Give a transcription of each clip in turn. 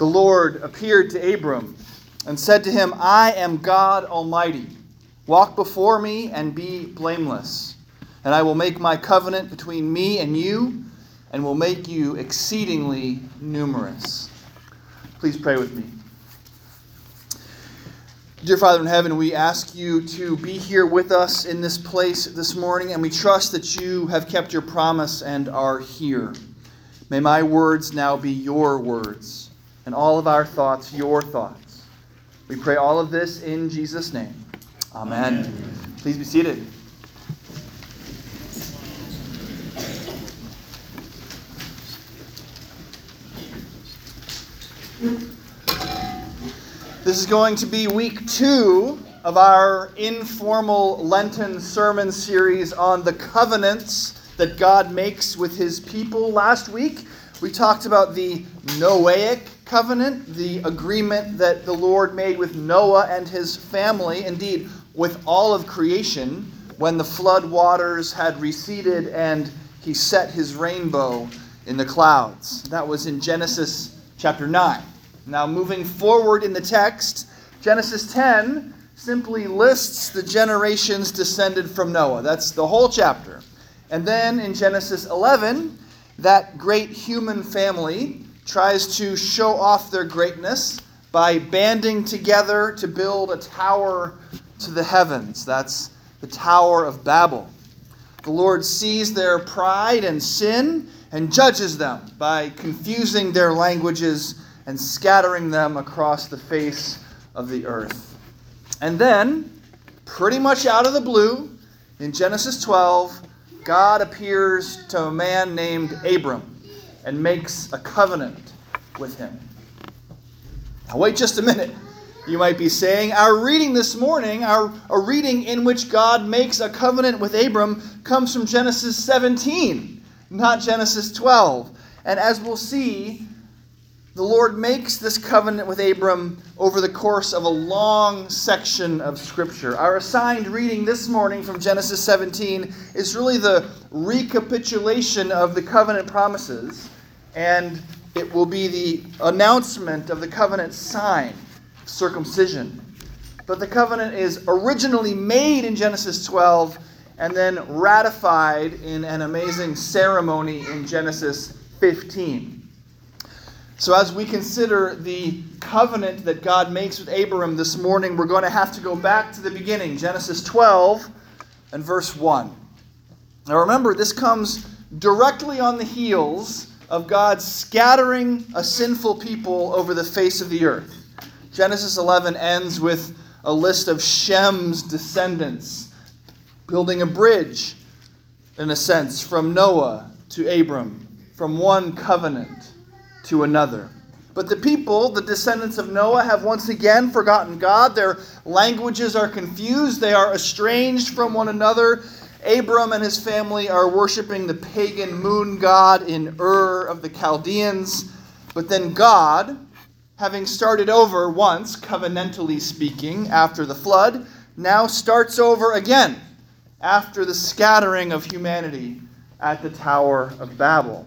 the Lord appeared to Abram and said to him, I am God Almighty. Walk before me and be blameless, and I will make my covenant between me and you, and will make you exceedingly numerous. Please pray with me. Dear Father in heaven, we ask you to be here with us in this place this morning, and we trust that you have kept your promise and are here. May my words now be your words, and all of our thoughts your thoughts. We pray all of this in Jesus' name. Amen. Amen. Please be seated. This is going to be week two of our informal Lenten sermon series on the covenants that God makes with his people. Last week, we talked about the Noahic covenant, the agreement that the Lord made with Noah and his family, indeed, with all of creation, when the flood waters had receded and he set his rainbow in the clouds. That was in Genesis chapter 9. Now, moving forward in the text, Genesis 10 simply lists the generations descended from Noah. That's the whole chapter. And then in Genesis 11, that great human family tries to show off their greatness by banding together to build a tower to the heavens. That's the Tower of Babel. The Lord sees their pride and sin and judges them by confusing their languages and scattering them across the face of the earth. And then, pretty much out of the blue, in Genesis 12, God appears to a man named Abram and makes a covenant with him. Now, wait just a minute. You might be saying, our reading this morning, our a reading in which God makes a covenant with Abram, comes from Genesis 17, not Genesis 12. And as we'll see, the Lord makes this covenant with Abram over the course of a long section of Scripture. Our assigned reading this morning from Genesis 17 is really the recapitulation of the covenant promises, and it will be the announcement of the covenant sign, circumcision. But the covenant is originally made in Genesis 12 and then ratified in an amazing ceremony in Genesis 15. So, as we consider the covenant that God makes with Abram this morning, we're going to have to go back to the beginning, Genesis 12 and verse 1. Now, remember, this comes directly on the heels of God scattering a sinful people over the face of the earth. Genesis 11 ends with a list of Shem's descendants building a bridge, in a sense, from Noah to Abram, from one covenant to another. But the people, the descendants of Noah, have once again forgotten God. Their languages are confused, they are estranged from one another. Abram and his family are worshiping the pagan moon god in Ur of the Chaldeans. But then God, having started over once, covenantally speaking, after the flood, now starts over again after the scattering of humanity at the Tower of Babel.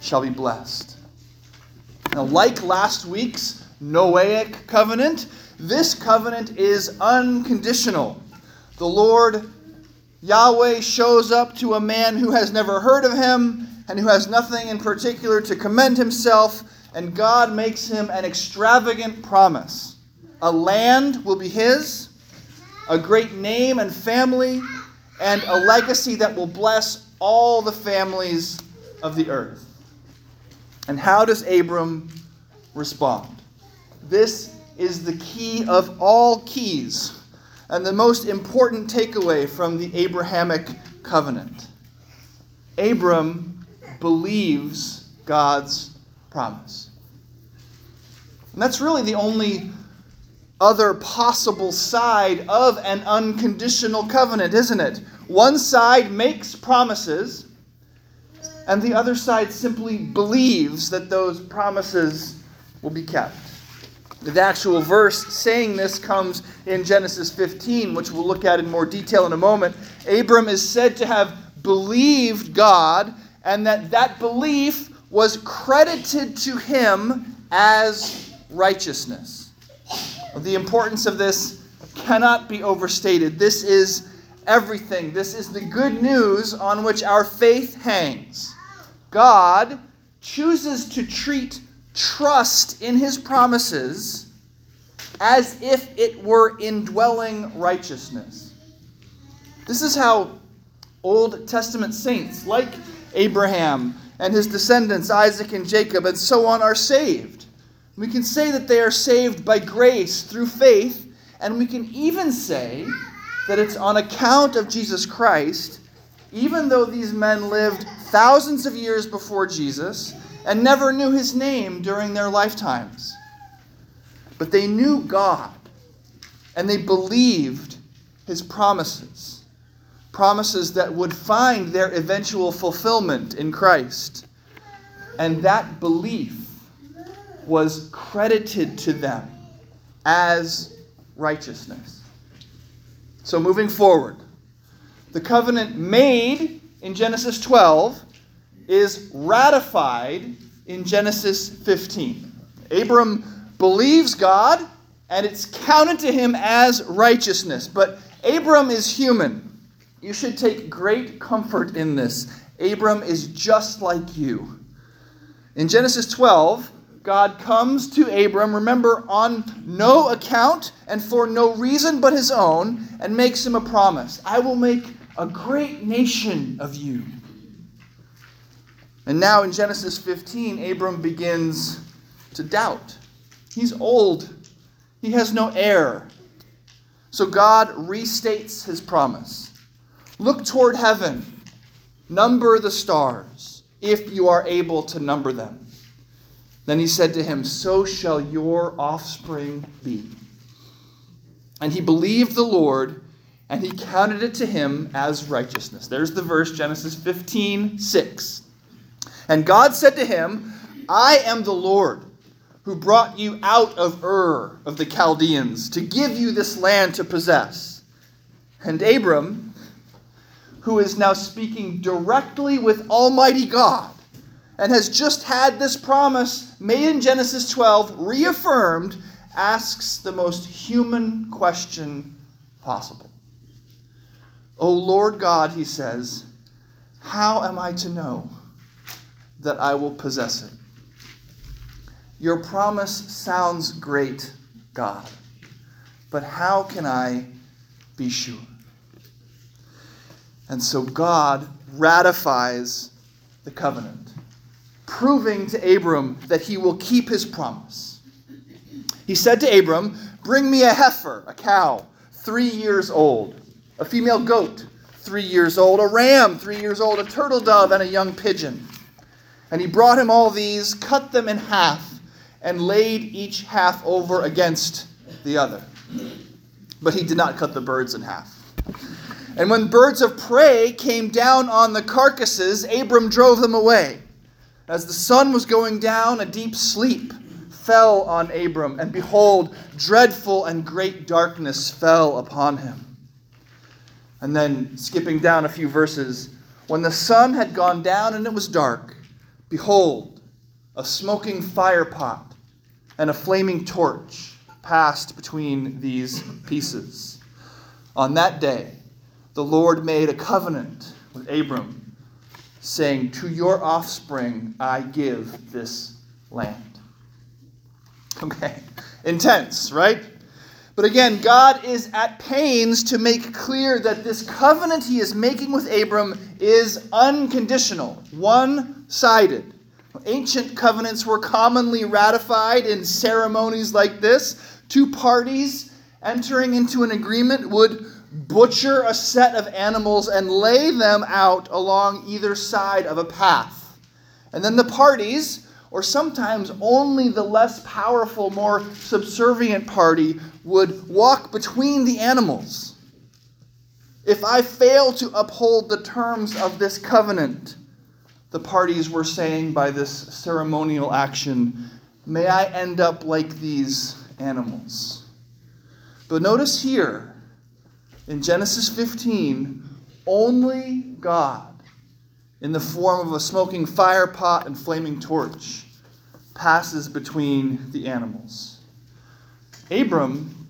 shall be blessed. Now, like last week's Noahic covenant, this covenant is unconditional. The Lord Yahweh shows up to a man who has never heard of him and who has nothing in particular to commend himself, and God makes him an extravagant promise. A land will be his, a great name and family, and a legacy that will bless all the families of the earth. And how does Abram respond? This is the key of all keys and the most important takeaway from the Abrahamic covenant. Abram believes God's promise. And that's really the only other possible side of an unconditional covenant, isn't it? One side makes promises, and the other side simply believes that those promises will be kept. The actual verse saying this comes in Genesis 15, which we'll look at in more detail in a moment. Abram is said to have believed God, and that that belief was credited to him as righteousness. The importance of this cannot be overstated. This is everything. This is the good news on which our faith hangs. God chooses to treat trust in his promises as if it were indwelling righteousness. This is how Old Testament saints like Abraham and his descendants, Isaac and Jacob, and so on, are saved. We can say that they are saved by grace through faith, and we can even say that it's on account of Jesus Christ, even though these men lived thousands of years before Jesus and never knew his name during their lifetimes. But they knew God, and they believed his promises. Promises that would find their eventual fulfillment in Christ. And that belief was credited to them as righteousness. So, moving forward, the covenant made in Genesis 12 is ratified in Genesis 15. Abram believes God, and it's counted to him as righteousness. But Abram is human. You should take great comfort in this. Abram is just like you. In Genesis 12, God comes to Abram, remember, on no account and for no reason but his own, and makes him a promise I will make a great nation of you. And now in Genesis 15, Abram begins to doubt. He's old, he has no heir. So God restates his promise Look toward heaven, number the stars, if you are able to number them. Then he said to him, So shall your offspring be. And he believed the Lord, and he counted it to him as righteousness. There's the verse, Genesis 15, 6. And God said to him, I am the Lord who brought you out of Ur of the Chaldeans to give you this land to possess. And Abram, who is now speaking directly with Almighty God, and has just had this promise made in Genesis 12 reaffirmed, asks the most human question possible. O Lord God, he says, how am I to know that I will possess it? Your promise sounds great, God, but how can I be sure? And so God ratifies the covenant proving to Abram that he will keep his promise. He said to Abram, Bring me a heifer, a cow, three years old, a female goat, three years old, a ram, three years old, a turtle dove, and a young pigeon. And he brought him all these, cut them in half, and laid each half over against the other. But he did not cut the birds in half. And when birds of prey came down on the carcasses, Abram drove them away. As the sun was going down, a deep sleep fell on Abram, and behold, dreadful and great darkness fell upon him. And then, skipping down a few verses, when the sun had gone down and it was dark, behold, a smoking fire pot and a flaming torch passed between these pieces. On that day, the Lord made a covenant with Abram saying, To your offspring I give this land. Okay, intense, right? But again, God is at pains to make clear that this covenant he is making with Abram is unconditional, one sided. Ancient covenants were commonly ratified in ceremonies like this. Two parties entering into an agreement would butcher a set of animals and lay them out along either side of a path. And then the parties or sometimes only the less powerful, more subservient party would walk between the animals. If I fail to uphold the terms of this covenant, the parties were saying by this ceremonial action, may I end up like these animals. But notice here, in Genesis 15, only God, in the form of a smoking fire pot and flaming torch, passes between the animals. Abram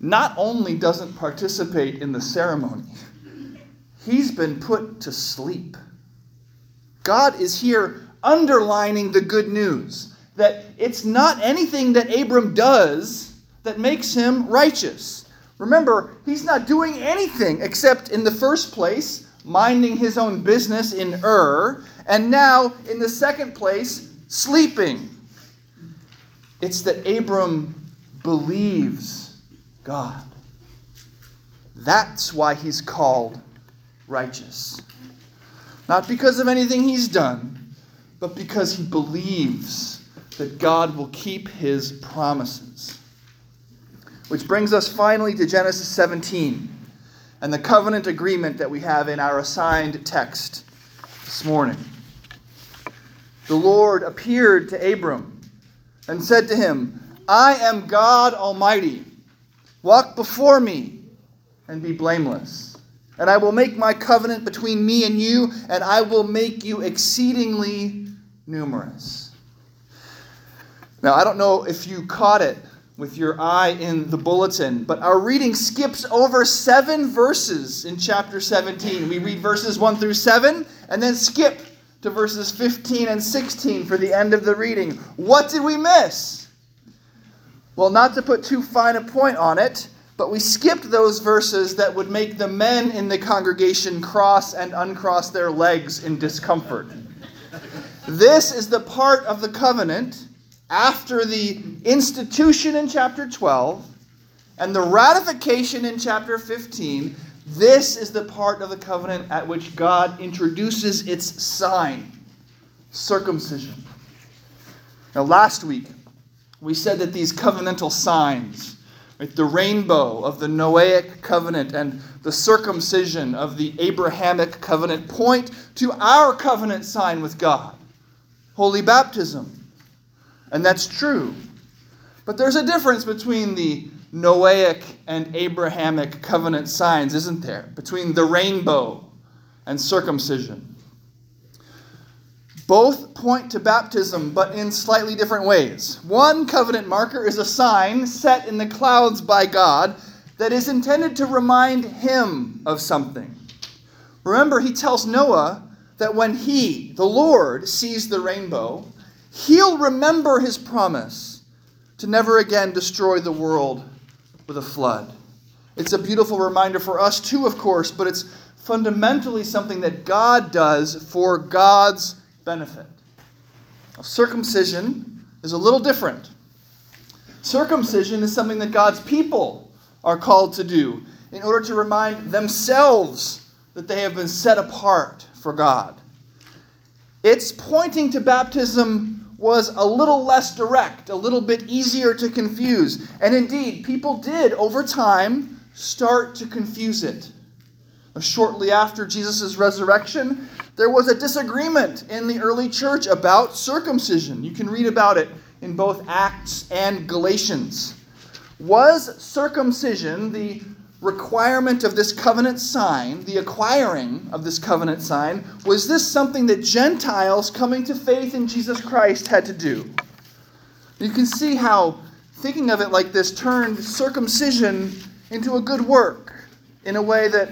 not only doesn't participate in the ceremony, he's been put to sleep. God is here underlining the good news that it's not anything that Abram does that makes him righteous. Remember, he's not doing anything except, in the first place, minding his own business in Ur, and now, in the second place, sleeping. It's that Abram believes God. That's why he's called righteous. Not because of anything he's done, but because he believes that God will keep his promises. Which brings us finally to Genesis 17 and the covenant agreement that we have in our assigned text this morning. The Lord appeared to Abram and said to him, I am God Almighty. Walk before me and be blameless. And I will make my covenant between me and you, and I will make you exceedingly numerous. Now, I don't know if you caught it with your eye in the bulletin, but our reading skips over seven verses in chapter 17. We read verses 1 through 7 and then skip to verses 15 and 16 for the end of the reading. What did we miss? Well, not to put too fine a point on it, but we skipped those verses that would make the men in the congregation cross and uncross their legs in discomfort. This is the part of the covenant after the institution in chapter 12 and the ratification in chapter 15, this is the part of the covenant at which God introduces its sign circumcision. Now, last week, we said that these covenantal signs, the rainbow of the Noahic covenant and the circumcision of the Abrahamic covenant, point to our covenant sign with God holy baptism. And that's true. But there's a difference between the Noahic and Abrahamic covenant signs, isn't there? Between the rainbow and circumcision. Both point to baptism, but in slightly different ways. One covenant marker is a sign set in the clouds by God that is intended to remind him of something. Remember, he tells Noah that when he, the Lord, sees the rainbow, he'll remember his promise to never again destroy the world with a flood. It's a beautiful reminder for us, too, of course, but it's fundamentally something that God does for God's benefit. Now, circumcision is a little different. Circumcision is something that God's people are called to do in order to remind themselves that they have been set apart for God. Its pointing to baptism was a little less direct, a little bit easier to confuse. And indeed, people did, over time, start to confuse it. Shortly after Jesus' resurrection, there was a disagreement in the early church about circumcision. You can read about it in both Acts and Galatians. Was circumcision the requirement of this covenant sign, the acquiring of this covenant sign, was this something that Gentiles coming to faith in Jesus Christ had to do? You can see how thinking of it like this turned circumcision into a good work in a way that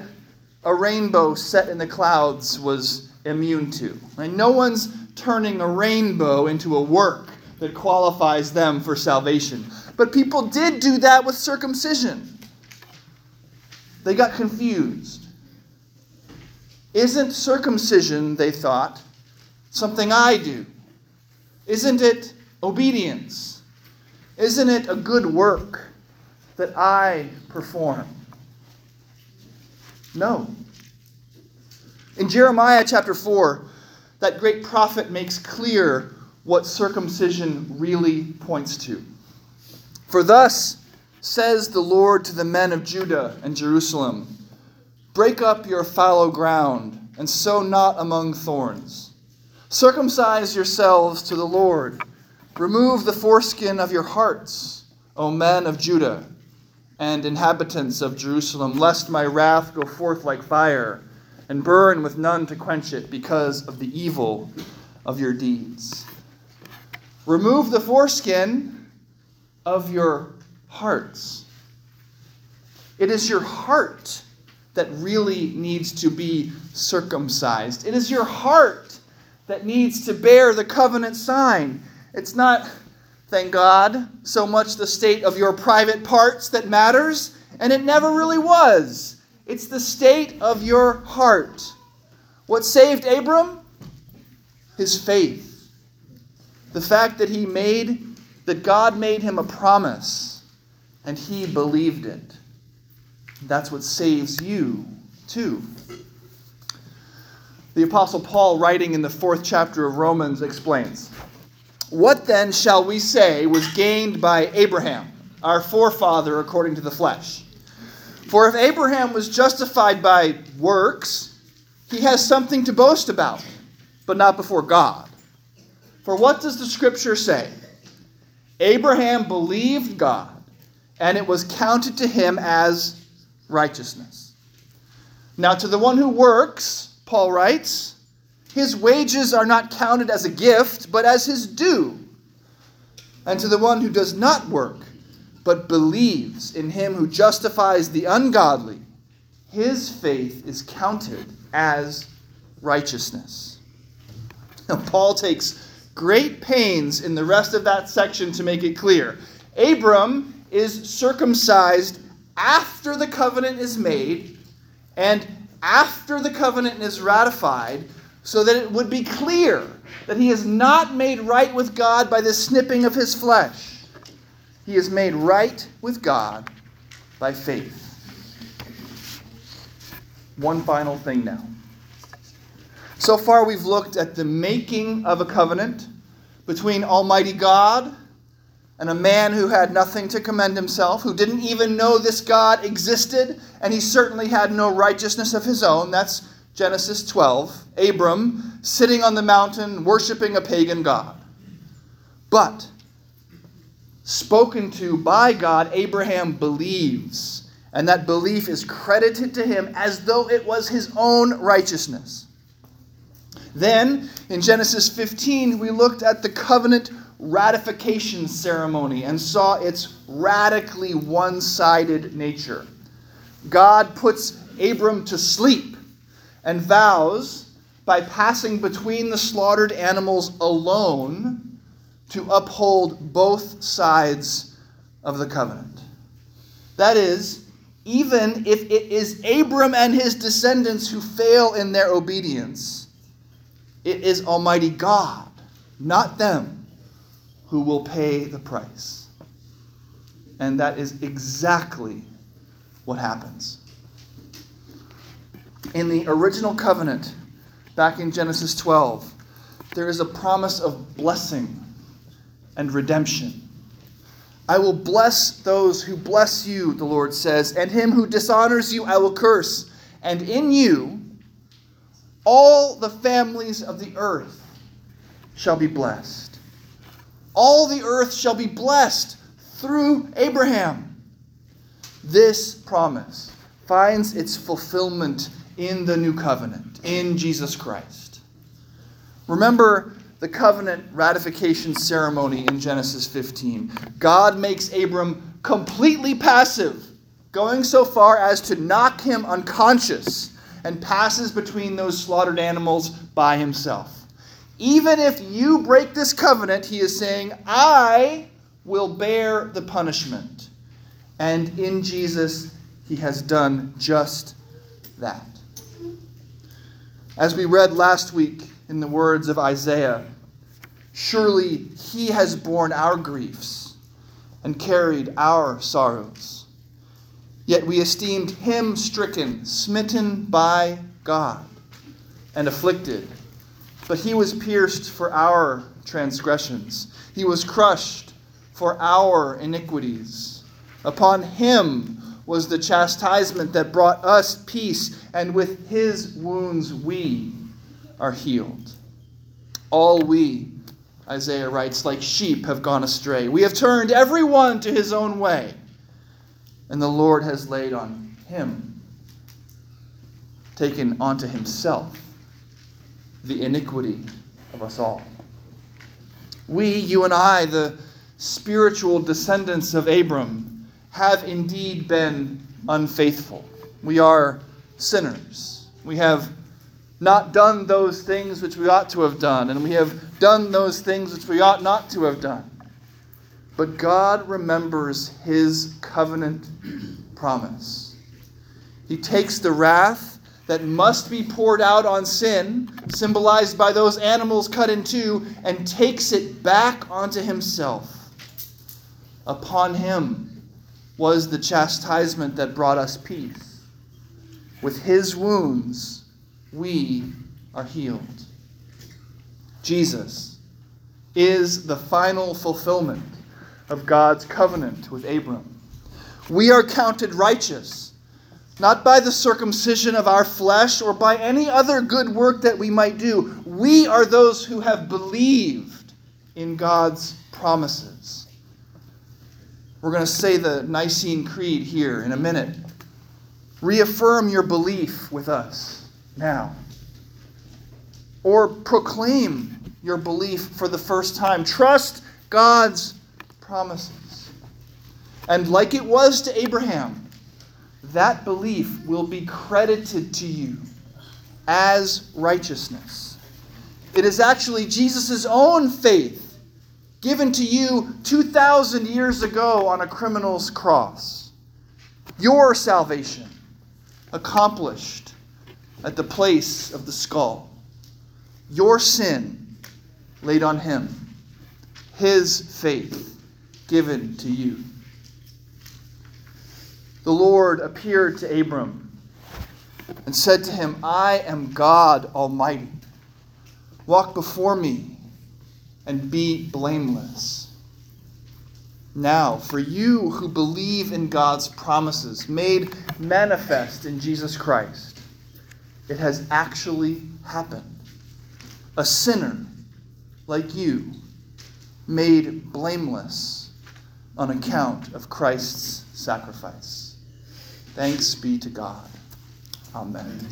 a rainbow set in the clouds was immune to. And no one's turning a rainbow into a work that qualifies them for salvation. But people did do that with circumcision. They got confused. Isn't circumcision, they thought, something I do? Isn't it obedience? Isn't it a good work that I perform? No. In Jeremiah chapter 4, that great prophet makes clear what circumcision really points to. For thus says the Lord to the men of Judah and Jerusalem Break up your fallow ground and sow not among thorns. Circumcise yourselves to the Lord. Remove the foreskin of your hearts, O men of Judah and inhabitants of Jerusalem, lest my wrath go forth like fire and burn with none to quench it because of the evil of your deeds. Remove the foreskin of your hearts. It is your heart that really needs to be circumcised. It is your heart that needs to bear the covenant sign. It's not, thank God, so much the state of your private parts that matters, and it never really was. It's the state of your heart. What saved Abram? His faith. The fact that he made, that God made him a promise, and he believed it. That's what saves you, too. The Apostle Paul, writing in the fourth chapter of Romans, explains What then shall we say was gained by Abraham, our forefather according to the flesh? For if Abraham was justified by works, he has something to boast about, but not before God. For what does the scripture say? Abraham believed God, and it was counted to him as righteousness. Now, to the one who works, Paul writes, his wages are not counted as a gift, but as his due. And to the one who does not work, but believes in him who justifies the ungodly, his faith is counted as righteousness. Now, Paul takes great pains in the rest of that section to make it clear. Abram is circumcised after the covenant is made and after the covenant is ratified, so that it would be clear that he is not made right with God by the snipping of his flesh. He is made right with God by faith. One final thing now. So far, we've looked at the making of a covenant between Almighty God and a man who had nothing to commend himself, who didn't even know this God existed, and he certainly had no righteousness of his own. That's Genesis 12. Abram sitting on the mountain worshiping a pagan God. But, spoken to by God, Abraham believes, and that belief is credited to him as though it was his own righteousness. Then, in Genesis 15, we looked at the covenant ratification ceremony and saw its radically one sided nature. God puts Abram to sleep and vows, by passing between the slaughtered animals alone, to uphold both sides of the covenant. That is, even if it is Abram and his descendants who fail in their obedience, it is Almighty God, not them who will pay the price. And that is exactly what happens. In the original covenant, back in Genesis 12, there is a promise of blessing and redemption. I will bless those who bless you, the Lord says, and him who dishonors you I will curse. And in you, all the families of the earth shall be blessed. All the earth shall be blessed through Abraham. This promise finds its fulfillment in the new covenant, in Jesus Christ. Remember the covenant ratification ceremony in Genesis 15. God makes Abram completely passive, going so far as to knock him unconscious, and passes between those slaughtered animals by himself. Even if you break this covenant, he is saying, I will bear the punishment. And in Jesus, he has done just that. As we read last week in the words of Isaiah, surely he has borne our griefs and carried our sorrows. Yet we esteemed him stricken, smitten by God, and afflicted but he was pierced for our transgressions. He was crushed for our iniquities. Upon him was the chastisement that brought us peace, and with his wounds we are healed. All we, Isaiah writes, like sheep have gone astray. We have turned every one to his own way, and the Lord has laid on him, taken onto himself, the iniquity of us all. We, you and I, the spiritual descendants of Abram, have indeed been unfaithful. We are sinners. We have not done those things which we ought to have done, and we have done those things which we ought not to have done. But God remembers his covenant promise. He takes the wrath that must be poured out on sin, symbolized by those animals cut in two, and takes it back onto himself. Upon him was the chastisement that brought us peace. With his wounds, we are healed. Jesus is the final fulfillment of God's covenant with Abram. We are counted righteous, not by the circumcision of our flesh or by any other good work that we might do. We are those who have believed in God's promises. We're going to say the Nicene Creed here in a minute. Reaffirm your belief with us now. Or proclaim your belief for the first time. Trust God's promises. And like it was to Abraham, that belief will be credited to you as righteousness. It is actually Jesus' own faith given to you 2,000 years ago on a criminal's cross. Your salvation accomplished at the place of the skull. Your sin laid on him. His faith given to you. The Lord appeared to Abram and said to him, I am God Almighty. Walk before me and be blameless. Now, for you who believe in God's promises made manifest in Jesus Christ, it has actually happened. A sinner like you, made blameless on account of Christ's sacrifice. Thanks be to God. Amen.